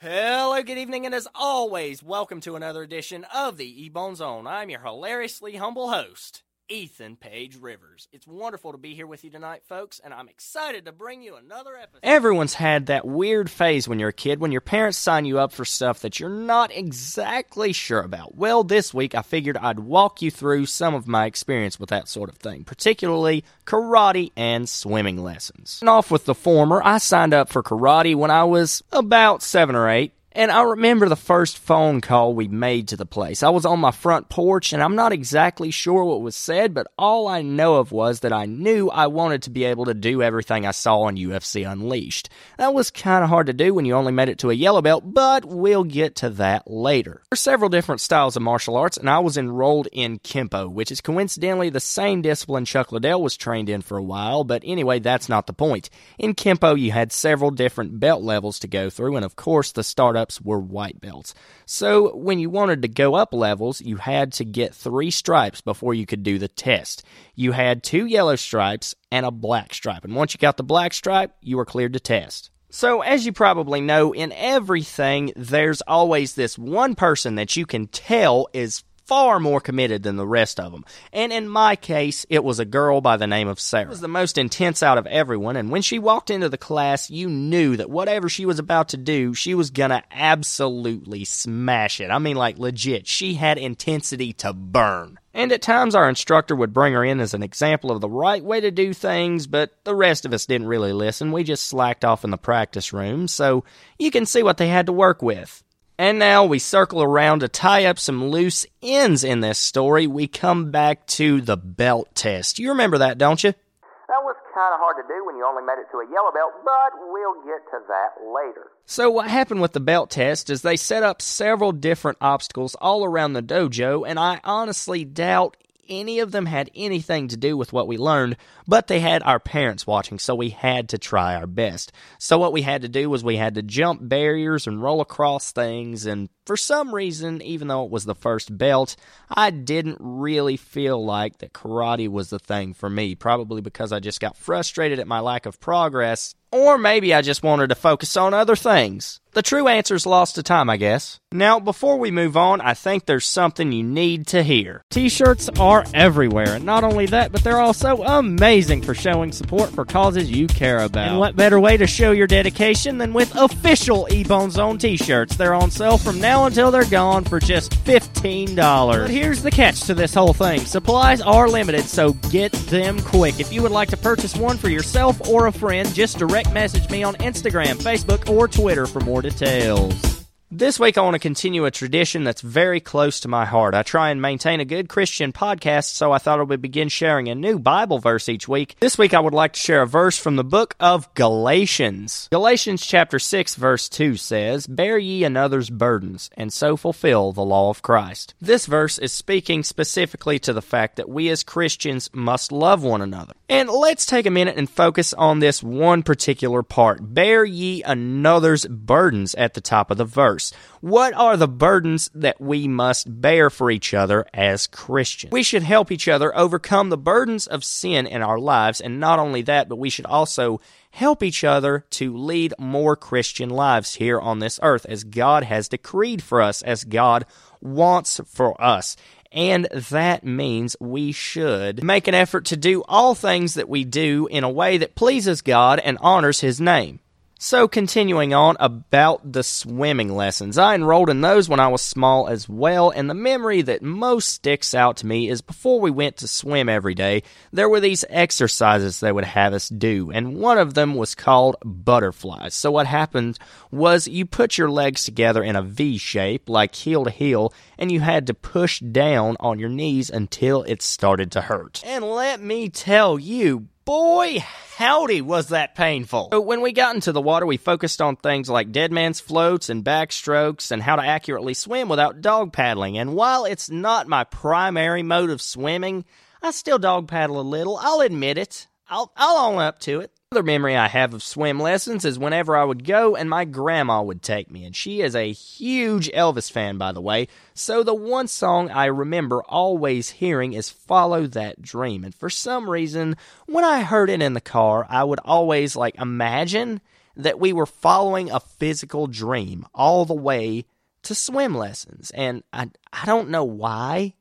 Hello, good evening, and as always, welcome to another edition of the E-Bone Zone. I'm your hilariously humble host, Ethan Page Rivers. It's wonderful to be here with you tonight, folks, and I'm excited to bring you another episode. Everyone's had that weird phase when you're a kid when your parents sign you up for stuff that you're not exactly sure about. Well, this week I figured I'd walk you through some of my experience with that sort of thing, particularly karate and swimming lessons. And off with the former, I signed up for karate when I was about seven or eight. And I remember the first phone call we made to the place. I was on my front porch, and I'm not exactly sure what was said, but all I know of was that I knew I wanted to be able to do everything I saw on UFC Unleashed. That was kind of hard to do when you only made it to a yellow belt, but we'll get to that later. There are several different styles of martial arts, and I was enrolled in Kempo, which is coincidentally the same discipline Chuck Liddell was trained in for a while, but anyway, that's not the point. In Kempo, you had several different belt levels to go through, and of course, the startup were white belts. So when you wanted to go up levels, you had to get three stripes before you could do the test. You had two yellow stripes and a black stripe. And once you got the black stripe, you were cleared to test. So, as you probably know, in everything, there's always this one person that you can tell is far more committed than the rest of them. And in my case, it was a girl by the name of Sarah. She was the most intense out of everyone, and when she walked into the class, you knew that whatever she was about to do, she was gonna absolutely smash it. I mean, like legit. She had intensity to burn. And at times, our instructor would bring her in as an example of the right way to do things, but the rest of us didn't really listen. We just slacked off in the practice room, so you can see what they had to work with. And now we circle around to tie up some loose ends in this story. We come back to the belt test. You remember that, don't you? That was kind of hard to do when you only made it to a yellow belt, but we'll get to that later. So, what happened with the belt test is they set up several different obstacles all around the dojo, and I honestly doubt any of them had anything to do with what we learned, but they had our parents watching, so we had to try our best. So, what we had to do was we had to jump barriers and roll across things, and for some reason, even though it was the first belt, I didn't really feel like that karate was the thing for me, probably because I just got frustrated at my lack of progress, or maybe I just wanted to focus on other things. The true answer's lost to time, I guess. Now, before we move on, I think there's something you need to hear. T shirts are everywhere, and not only that, but they're also amazing for showing support for causes you care about. And what better way to show your dedication than with official E Bone Zone t shirts? They're on sale from now until they're gone for just $15. But here's the catch to this whole thing supplies are limited, so get them quick. If you would like to purchase one for yourself or a friend, just direct message me on Instagram, Facebook, or Twitter for more details. This week, I want to continue a tradition that's very close to my heart. I try and maintain a good Christian podcast, so I thought I would begin sharing a new Bible verse each week. This week, I would like to share a verse from the book of Galatians. Galatians chapter 6, verse 2 says, Bear ye another's burdens, and so fulfill the law of Christ. This verse is speaking specifically to the fact that we as Christians must love one another. And let's take a minute and focus on this one particular part. Bear ye another's burdens at the top of the verse verse. What are the burdens that we must bear for each other as Christians? We should help each other overcome the burdens of sin in our lives, and not only that, but we should also help each other to lead more Christian lives here on this earth as God has decreed for us, as God wants for us. And that means we should make an effort to do all things that we do in a way that pleases God and honors His name. So, continuing on about the swimming lessons. I enrolled in those when I was small as well, and the memory that most sticks out to me is before we went to swim every day, there were these exercises they would have us do, and one of them was called butterflies. So, what happened was you put your legs together in a V shape, like heel to heel, and you had to push down on your knees until it started to hurt. And let me tell you, boy, howdy, was that painful. So when we got into the water, we focused on things like dead man's floats and backstrokes and how to accurately swim without dog paddling. And while it's not my primary mode of swimming, I still dog paddle a little. I'll admit it. I'll, I'll own up to it. Another memory I have of swim lessons is whenever I would go and my grandma would take me, and she is a huge Elvis fan, by the way. So the one song I remember always hearing is Follow That Dream. And for some reason, when I heard it in the car, I would always like imagine that we were following a physical dream all the way to swim lessons. And I, I don't know why,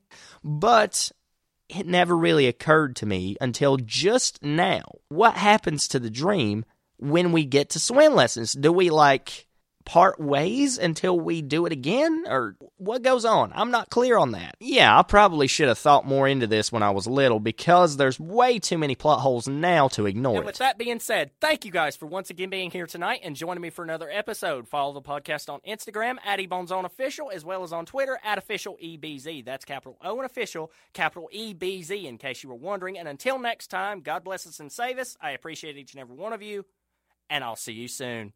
but it never really occurred to me until just now. What happens to the dream when we get to swim lessons? Do we like part ways until we do it again? Or what goes on? I'm not clear on that. Yeah, I probably should have thought more into this when I was little because there's way too many plot holes now to ignore. And with that being said, thank you guys for once again being here tonight and joining me for another episode. Follow the podcast on Instagram at EBoneZoneOfficial as well as on Twitter at OfficialEBZ. That's capital O and official, capital EBZ in case you were wondering. And until next time, God bless us and save us. I appreciate each and every one of you, and I'll see you soon.